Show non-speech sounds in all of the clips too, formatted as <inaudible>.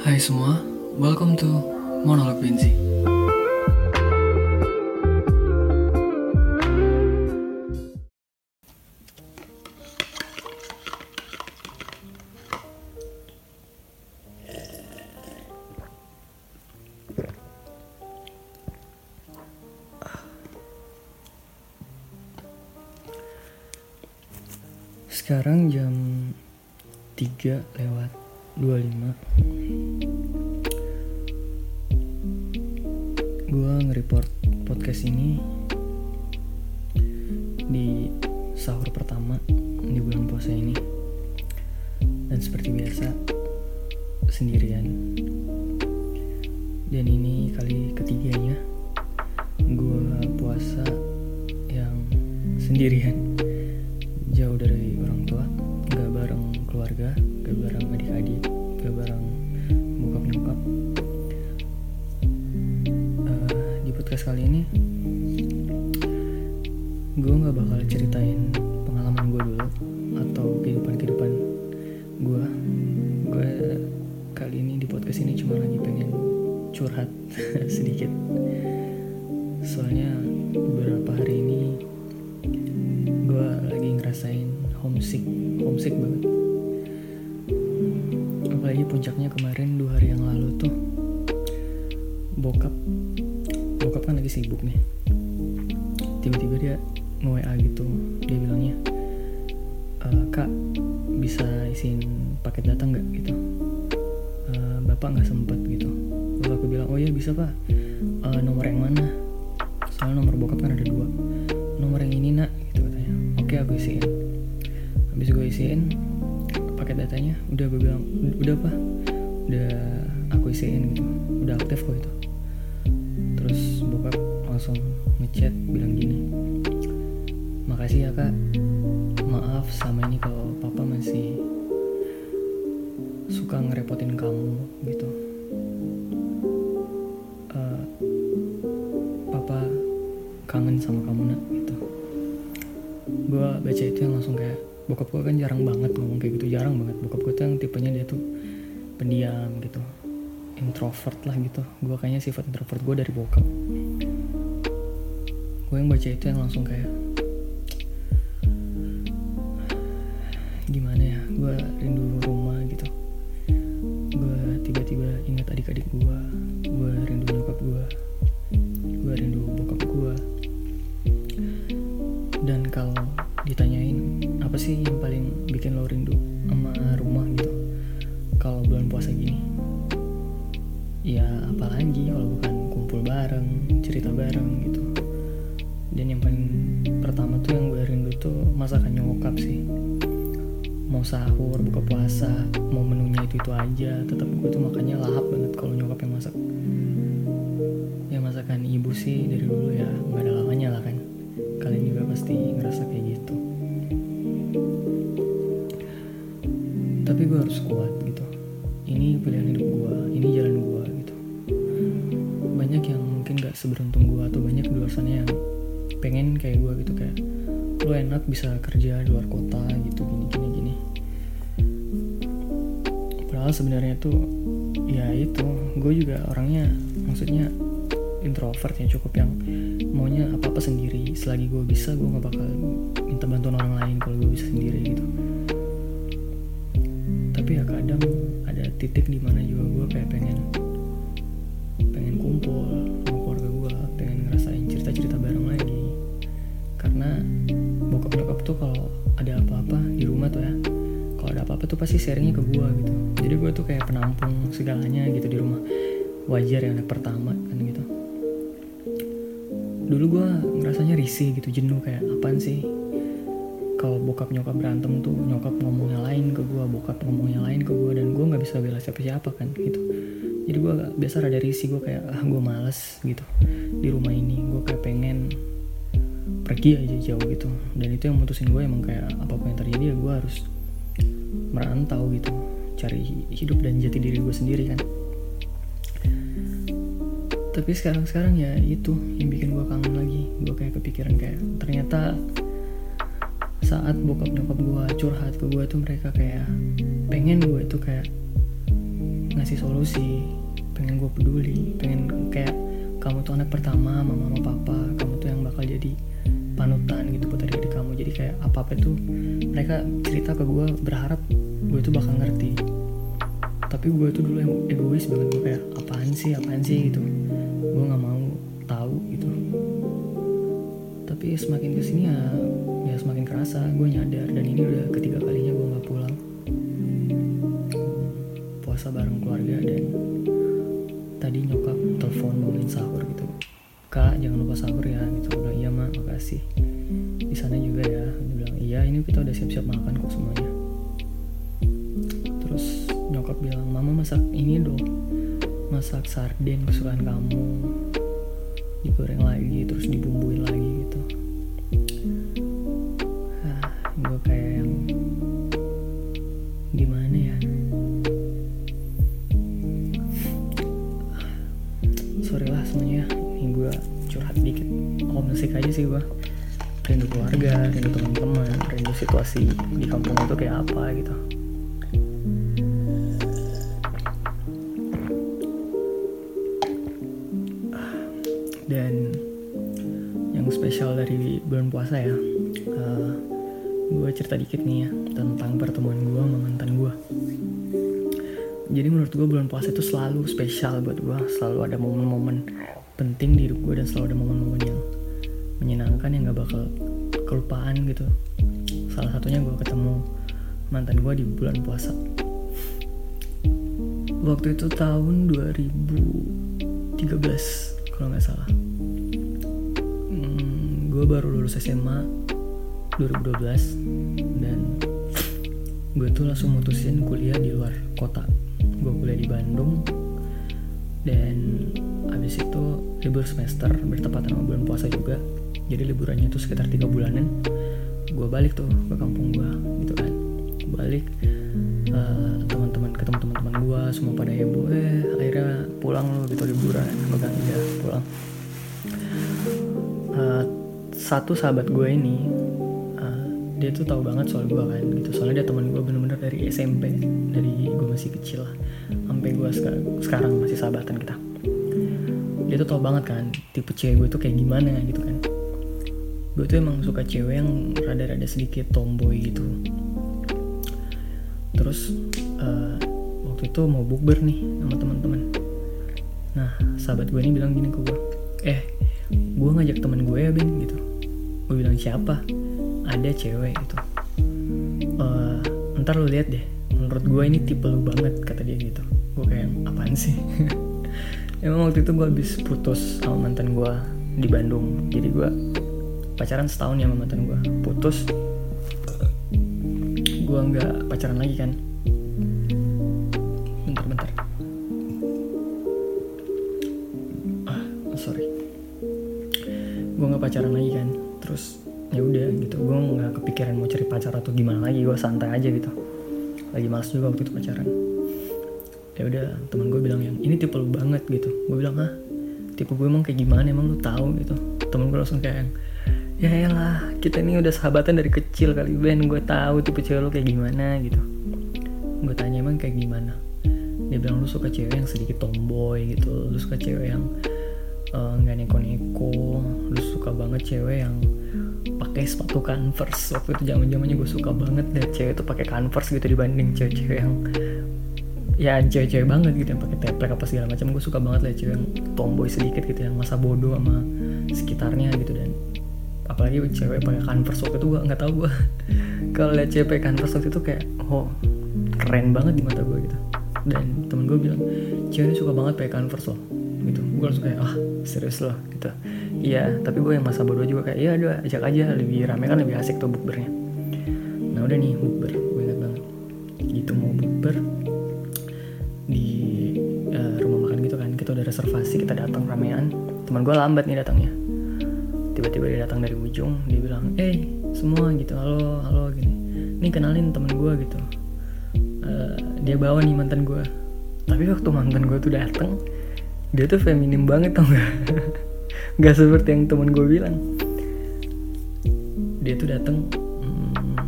Hai semua, welcome to Monolog Benzi. Gua nge-report podcast ini Di sahur pertama di bulan puasa ini. Dan seperti biasa Sendirian. Dan ini kali ketiganya Gua puasa yang sendirian. Jauh dari orang tua Gak bareng keluarga Gak bareng adik-adik podcast kali ini Gue gak bakal ceritain pengalaman gue dulu Atau kehidupan-kehidupan gue Gue kali ini di podcast ini cuma lagi pengen curhat <laughs> sedikit. Soalnya beberapa hari ini gue lagi ngerasain homesick homesick banget. Apalagi puncaknya kemarin dua hari yang lalu tuh bokap sibuk nih tiba-tiba dia nge-WA gitu dia bilangnya "E, kak bisa isiin paket data nggak? Gitu. "E, bapak nggak sempet gitu. Terus aku bilang oh iya bisa pak. "E, nomor yang mana? Soalnya nomor bokap kan ada dua. Nomor yang ini nak gitu katanya. Oke aku isiin. Habis gue isiin paket datanya udah gue bilang udah apa udah aku isiin gitu. Udah aktif kok itu langsung ngechat bilang gini makasih ya kak. Maaf sama ini kalau papa masih suka ngerepotin kamu gitu. Eh, papa kangen sama kamu nak gitu. Gue baca itu yang langsung kayak bokap gue kan jarang banget ngomong kayak gitu jarang banget. Bokap gue tuh yang tipenya dia tuh pendiam gitu introvert lah gitu. Gue kayaknya sifat introvert gue dari bokap gue yang baca itu yang langsung kayak mau sahur buka puasa mau menunya itu itu aja. Tetap gue tuh makannya lahap banget kalau nyokap yang masak. Ya masakan ibu sih dari dulu ya nggak ada lamanya lah kan. Kalian juga pasti ngerasa kayak gitu. Tapi gue harus kuat gitu. Ini pilihan hidup gue ini jalan gue gitu. Banyak yang mungkin gak seberuntung gue atau banyak di luar sana yang pengen kayak gue gitu kayak lo enak bisa kerja di luar kota gitu gini padahal sebenarnya tuh ya itu gue juga orangnya maksudnya introvert ya cukup yang maunya apa apa sendiri. Selagi gue bisa gue nggak bakal minta bantuan orang lain kalau gue bisa sendiri gitu. Tapi ya kadang ada titik di mana juga gue kayak pengen pengen kumpul sama keluarga gue pengen ngerasain cerita cerita bareng lagi. Karena bokap nyokap tuh kalau ada apa-apa di rumah tuh ya kalau ada apa-apa tuh pasti sharingnya ke gue gitu jadi gue tuh kayak penampung segalanya gitu di rumah. Wajar ya anak pertama kan gitu. Dulu gue ngerasanya risih gitu jenuh kayak apaan sih? Kalau bokap nyokap berantem tuh nyokap ngomongnya lain ke gue bokap ngomongnya lain ke gue dan gue nggak bisa bela siapa siapa kan gitu. Jadi gue biasa rada risih gue kayak ah gue males gitu di rumah ini. Gue kayak pengen pergi aja jauh gitu. Dan itu yang mutusin gue emang kayak apa pun yang terjadi ya gue harus merantau gitu cari hidup dan jati diri gue sendiri kan. Tapi sekarang-sekarang ya itu yang bikin gue kangen lagi. Gue kayak kepikiran kayak ternyata saat bokap nyokap gue curhat ke gue tuh mereka kayak pengen gue itu kayak ngasih solusi pengen gue peduli pengen kayak kamu tuh anak pertama mama sama papa kamu tuh yang bakal jadi panutan gitu buat adik-adik kamu. Jadi kayak apa apa tuh mereka cerita ke gue berharap gue tuh bakal ngerti. Tapi gue tuh dulu yang egois banget gue kayak apaan sih apaan sih? gitu. Gue nggak mau tahu gitu. Tapi semakin ke sini ya ya semakin kerasa gue nyadar. Dan ini udah ketiga kalinya gue nggak pulang. Puasa bareng keluarga dan tadi nyokap telepon bangunin sahur gitu. Kak jangan lupa sahur ya gitu. Bilang iya mak makasih. Di sana juga ya dia bilang iya ini kita udah siap-siap makan kok semuanya masak sarden kesukaan kamu. Digoreng lagi terus dibumbuin lagi gitu. Ah gue kayak yang gimana ya? Sorry lah semuanya ini gue curhat dikit. Homesick aja sih gue rindu keluarga rindu teman-teman rindu situasi di kampung itu kayak apa gitu spesial dari bulan puasa ya. Uh, gue cerita dikit nih ya tentang pertemuan gue sama mantan gue jadi menurut gue bulan puasa itu selalu spesial buat gue selalu ada momen-momen penting di hidup gue dan selalu ada momen-momen yang menyenangkan yang gak bakal kelupaan gitu. Salah satunya gue ketemu mantan gue di bulan puasa. Waktu itu tahun 2013 kalau nggak salah gue baru lulus SMA 2012 dan gue tuh langsung mutusin kuliah di luar kota. Gue kuliah di Bandung dan abis itu libur semester bertepatan sama bulan puasa juga. Jadi liburannya tuh sekitar tiga bulanan. Gue balik tuh ke kampung gue gitu kan. Balik uh, teman-teman ketemu teman-teman gue semua pada heboh eh akhirnya pulang lo gitu liburan kan ya pulang satu sahabat gue ini uh, dia tuh tahu banget soal gue kan gitu. Soalnya dia teman gue bener-bener dari SMP dari gue masih kecil lah. Sampai gue sekarang, sekarang masih sahabatan kita. Dia tuh tahu banget kan tipe cewek gue tuh kayak gimana gitu kan. Gue tuh emang suka cewek yang rada-rada sedikit tomboy gitu. Terus uh, waktu itu mau bukber nih sama teman-teman nah sahabat gue ini bilang gini ke gue eh gue ngajak temen gue ya Ben gitu gue bilang siapa? Ada cewek gitu. Uh, ntar lu lihat deh. Menurut gue ini tipe lu banget kata dia gitu. Gue kayak apaan sih? <laughs> Emang waktu itu gue habis putus sama mantan gue di Bandung. Jadi gue pacaran setahun ya sama mantan gue putus gue nggak pacaran lagi kan. Bentar bentar. Ah sorry. Gue nggak pacaran lagi kan terus ya udah gitu. Gue nggak kepikiran mau cari pacar atau gimana lagi gue santai aja gitu. Lagi males juga waktu itu pacaran. Ya udah teman gue bilang yang ini tipe lu banget gitu. Gue bilang ah tipe gue emang kayak gimana? Emang lu tahu? Gitu. Temen gue langsung kayak yang ya elah kita ini udah sahabatan dari kecil kali Ben. Gue tahu tipe cewek lu kayak gimana gitu. Gue tanya emang kayak gimana? Dia bilang lu suka cewek yang sedikit tomboy gitu. Lu suka cewek yang nggak uh, neko-neko. Lu suka banget cewek yang pakai sepatu converse. Waktu itu zaman zamannya gue suka banget deh cewek tuh pakai converse gitu dibanding cewek-cewek yang ya cewek-cewek banget gitu yang pakai teplek apa segala macam. Gue suka banget lah cewek yang tomboy sedikit gitu yang masa bodoh sama sekitarnya gitu. Dan apalagi cewek pakai converse waktu itu gue nggak tahu gue <laughs> kalau lihat cewek pakai converse waktu itu kayak oh keren banget di mata gue gitu. Dan temen gue bilang cewek suka banget pakai converse loh gitu. Gue langsung kayak ah serius loh gitu. Iya tapi gue yang masa bodoh juga kayak iya udah ajak aja lebih rame kan lebih asik tuh bukbernya. Nah udah nih bukber gue ingat banget. Gitu mau bukber di uh, rumah makan gitu kan kita udah reservasi kita datang ramean. Teman gue lambat nih datangnya. Tiba-tiba dia datang dari ujung dia bilang eh semua gitu halo halo gini. Ini kenalin temen gue gitu. Uh, dia bawa nih mantan gue tapi waktu mantan gue tuh datang dia tuh feminim banget tau gak <laughs> nggak seperti yang temen gue bilang. Dia tuh datang hmm,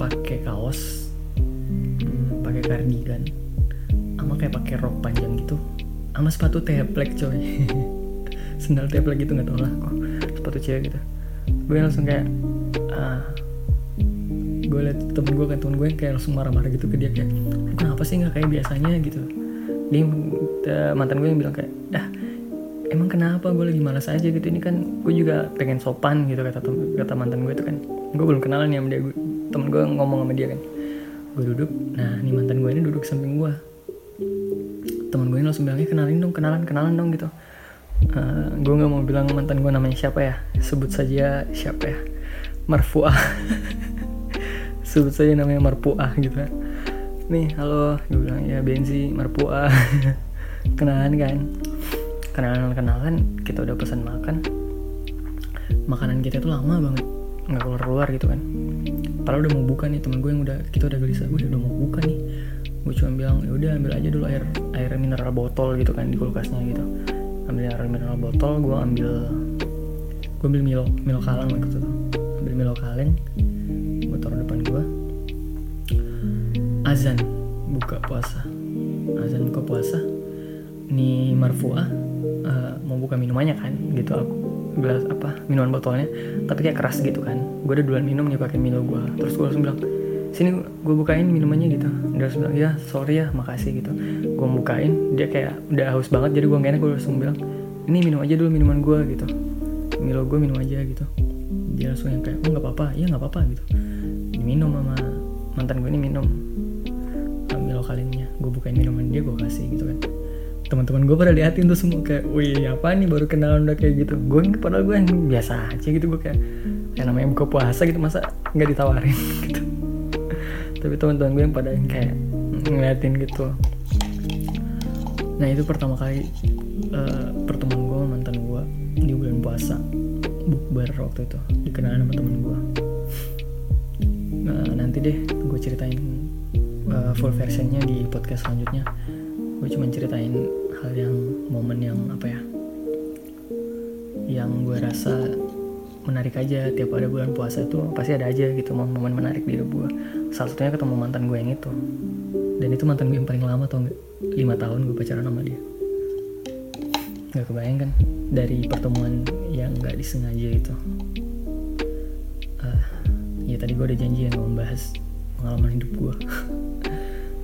pakai kaos hmm, pakai kardigan pertama kayak pakai rok panjang gitu sama sepatu teplek coy. <laughs> Sendal teplek gitu nggak tau lah kok sepatu cewek gitu. Gue langsung kayak ah gue liat temen gue kan temen gue kayak langsung marah-marah gitu ke dia kayak "Lu kenapa sih nggak kayak biasanya? gitu dia eh, mantan gue yang bilang kayak ah emang kenapa gue lagi malas aja gitu? Ini kan gue juga pengen sopan gitu kata kata mantan gue itu kan. Gue belum kenalan ya sama dia gue, temen gue ngomong sama dia kan. Gue duduk nah ini mantan gue ini duduk samping gue. Teman gue ini langsung bilangnya kenalin dong kenalan kenalan dong gitu. Eh, gue nggak mau bilang mantan gue namanya siapa ya. Sebut saja siapa ya. Marfuah. <laughs> Sebut saja namanya Marfuah gitu ya. Nih halo. Gue bilang ya Benzi Marfuah <laughs> kenalan kan? Kenalan kenalan. Kita udah pesan makan. Makanan kita tuh lama banget. Nggak keluar keluar gitu kan. Padahal udah mau buka nih. Teman gue yang udah kita udah gelisah. Gue udah mau buka nih. Gue cuma bilang ya udah ambil aja dulu air air mineral botol gitu kan di kulkasnya gitu. Ambil air mineral botol gue ambil gue ambil milo milo kaleng waktu itu. Ambil milo kaleng azan buka puasa. Azan buka puasa. Nih marfuah eh, mau buka minumannya kan gitu. Aku gelas apa minuman botolnya tapi kayak keras gitu kan. Gue udah duluan minum nih pakai milo gue terus gue langsung bilang sini gue bukain minumannya gitu. Dia langsung bilang ya sorry ya makasih gitu. Gue bukain dia kayak udah haus banget jadi gue gak enak gue langsung bilang ini minum aja dulu minuman gue gitu. Milo gue minum aja gitu. Dia langsung yang kayak oh nggak apa-apa. Iya nggak apa-apa gitu. Diminum sama mantan gue ini minum uh, kalinya. Gue bukain minuman dia gue kasih gitu kan. Teman-teman gue pada liatin tuh semua kayak wih apa nih? Baru kenalan udah kayak gitu. Gue padahal gue yang biasa aja gitu gue kayak yang namanya buka puasa gitu masa nggak ditawarin? <laughs> Gitu. Tapi teman-teman gue yang pada yang kayak ngeliatin gitu. Nah itu pertama kali eh, pertemuan gue mantan gue di bulan puasa. Bukber waktu itu dikenalan sama temen gue nah, nanti deh gue ceritain eh, full versionnya di podcast selanjutnya. Gue cuma ceritain hal yang momen yang apa ya yang gue rasa menarik aja. Tiap ada bulan puasa itu pasti ada aja gitu momen menarik di hidup gue salah satunya ketemu mantan gue yang itu. Dan itu mantan gue yang paling lama tau nggak? Lima tahun gue pacaran sama dia. Nggak kebayang kan? Dari pertemuan yang nggak disengaja itu. Ah, ya tadi gue udah janji yang membahas pengalaman hidup gue <laughs>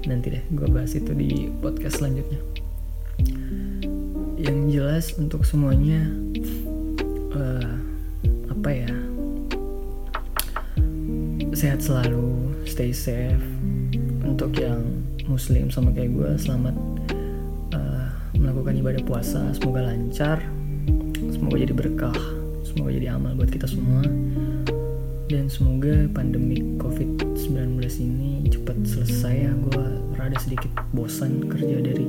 nanti deh gue bahas itu di podcast selanjutnya. Yang jelas untuk semuanya eh, apa ya? Sehat selalu stay safe. Untuk yang muslim sama kayak gue selamat eh, melakukan ibadah puasa. Semoga lancar semoga jadi berkah semoga jadi amal buat kita semua. Dan semoga pandemi covid-19 ini cepat selesai ya gue rada sedikit bosan kerja dari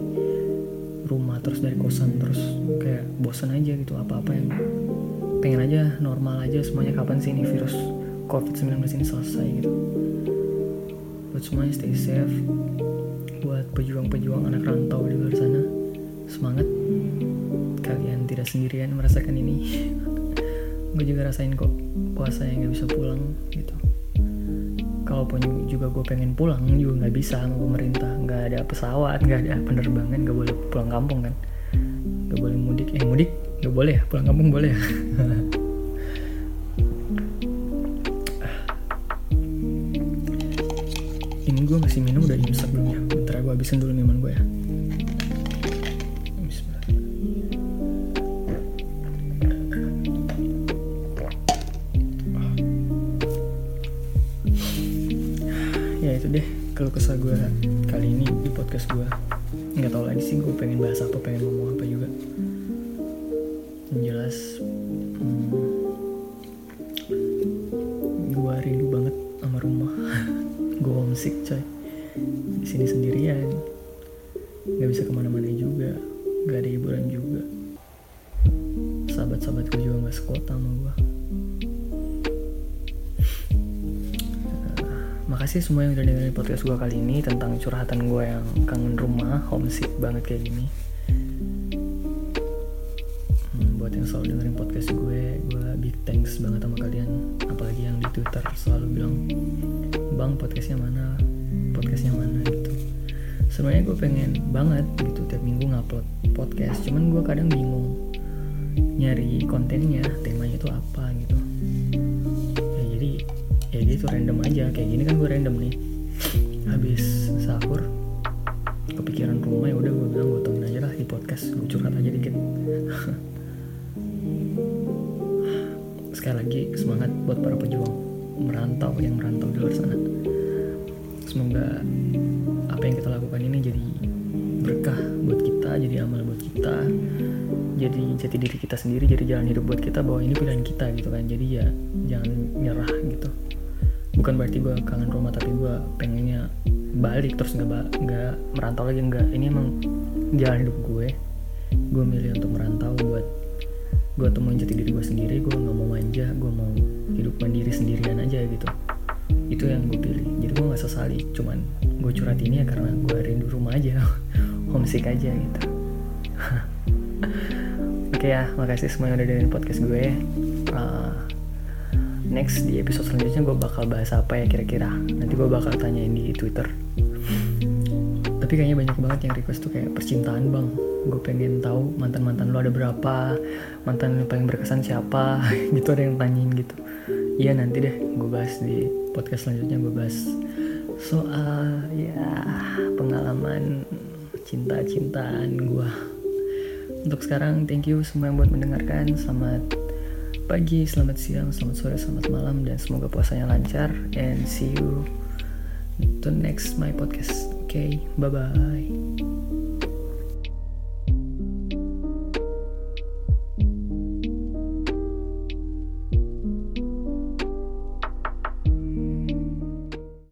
rumah terus dari kosan terus kayak bosan aja gitu apa-apa yang pengen aja normal aja semuanya kapan sih ini virus covid-19 ini selesai gitu. Buat semuanya stay safe buat pejuang-pejuang anak rantau di luar sana semangat. Kalian tidak sendirian merasakan ini. <laughs> Gue juga rasain kok puasa yang gak bisa pulang gitu kalaupun juga gue pengen pulang juga nggak bisa sama pemerintah. Nggak ada pesawat nggak ada penerbangan nggak boleh pulang kampung kan? Nggak boleh mudik. Eh mudik? Nggak boleh ya? Pulang kampung boleh ya? <laughs> Ini gue masih minum udah imsak belum ya bentar gue habisin dulu minuman gue ya kalau kesah gue kali ini di podcast gue nggak tahu lagi sih gue pengen bahas apa pengen ngomong apa juga. Yang jelas hmm, gue rindu banget sama rumah. <laughs> Gue homesick coy. Di sini sendirian. Nggak bisa ke mana-mana juga. Nggak ada hiburan juga. Sahabat-sahabat gue juga nggak sekota sama gue makasih semua yang udah dengerin podcast gue kali ini tentang curhatan gue yang kangen rumah, homesick banget kayak gini. Hmm, buat yang selalu dengerin podcast gue, gue big thanks banget sama kalian. Apalagi yang di Twitter selalu bilang, bang podcastnya mana, podcastnya mana gitu. sebenarnya gue pengen banget gitu tiap minggu ngupload podcast cuman gue kadang bingung nyari kontennya temanya itu apa gitu random aja. Kayak gini kan gue random nih. Habis sahur kepikiran rumah ya udah gue bilang gue tungguin aja lah di podcast. Gue curhat aja dikit. <laughs> Sekali lagi semangat buat para pejuang. Merantau yang merantau di luar sana. Semoga apa yang kita lakukan ini jadi berkah buat kita jadi amal buat kita jadi jati diri kita sendiri jadi jalan hidup buat kita bahwa ini pilihan kita gitu kan. Jadi ya jangan nyerah gitu bukan berarti gue kangen rumah tapi gue pengennya balik terus nggak nggak merantau lagi nggak. Ini emang jalan hidup gue. Gue milih untuk merantau buat gue temuin jati diri gue sendiri. Gue nggak mau manja gue mau hidup mandiri sendirian aja gitu. Itu yang gue pilih. Jadi gue nggak sesali cuman gue curhat ini ya karena gue rindu rumah aja <laughs> homesick aja gitu. <laughs> Oke okay ya makasih semua yang udah dengerin podcast gue. Uh, next di episode selanjutnya gue bakal bahas apa ya kira-kira? Nanti gue bakal tanyain di twitter. Tapi kayaknya banyak banget yang request tuh kayak percintaan bang. Gue pengen tahu mantan mantan lo ada berapa mantan yang paling berkesan siapa <laughs> gitu ada yang tanyain gitu. Iya nanti deh gue bahas di podcast selanjutnya gue bahas soal ya pengalaman cinta-cintaan gue untuk sekarang thank you semua yang buat mendengarkan. Selamat pagi selamat siang selamat sore selamat malam dan semoga puasanya lancar and see you to next my podcast. Okay bye bye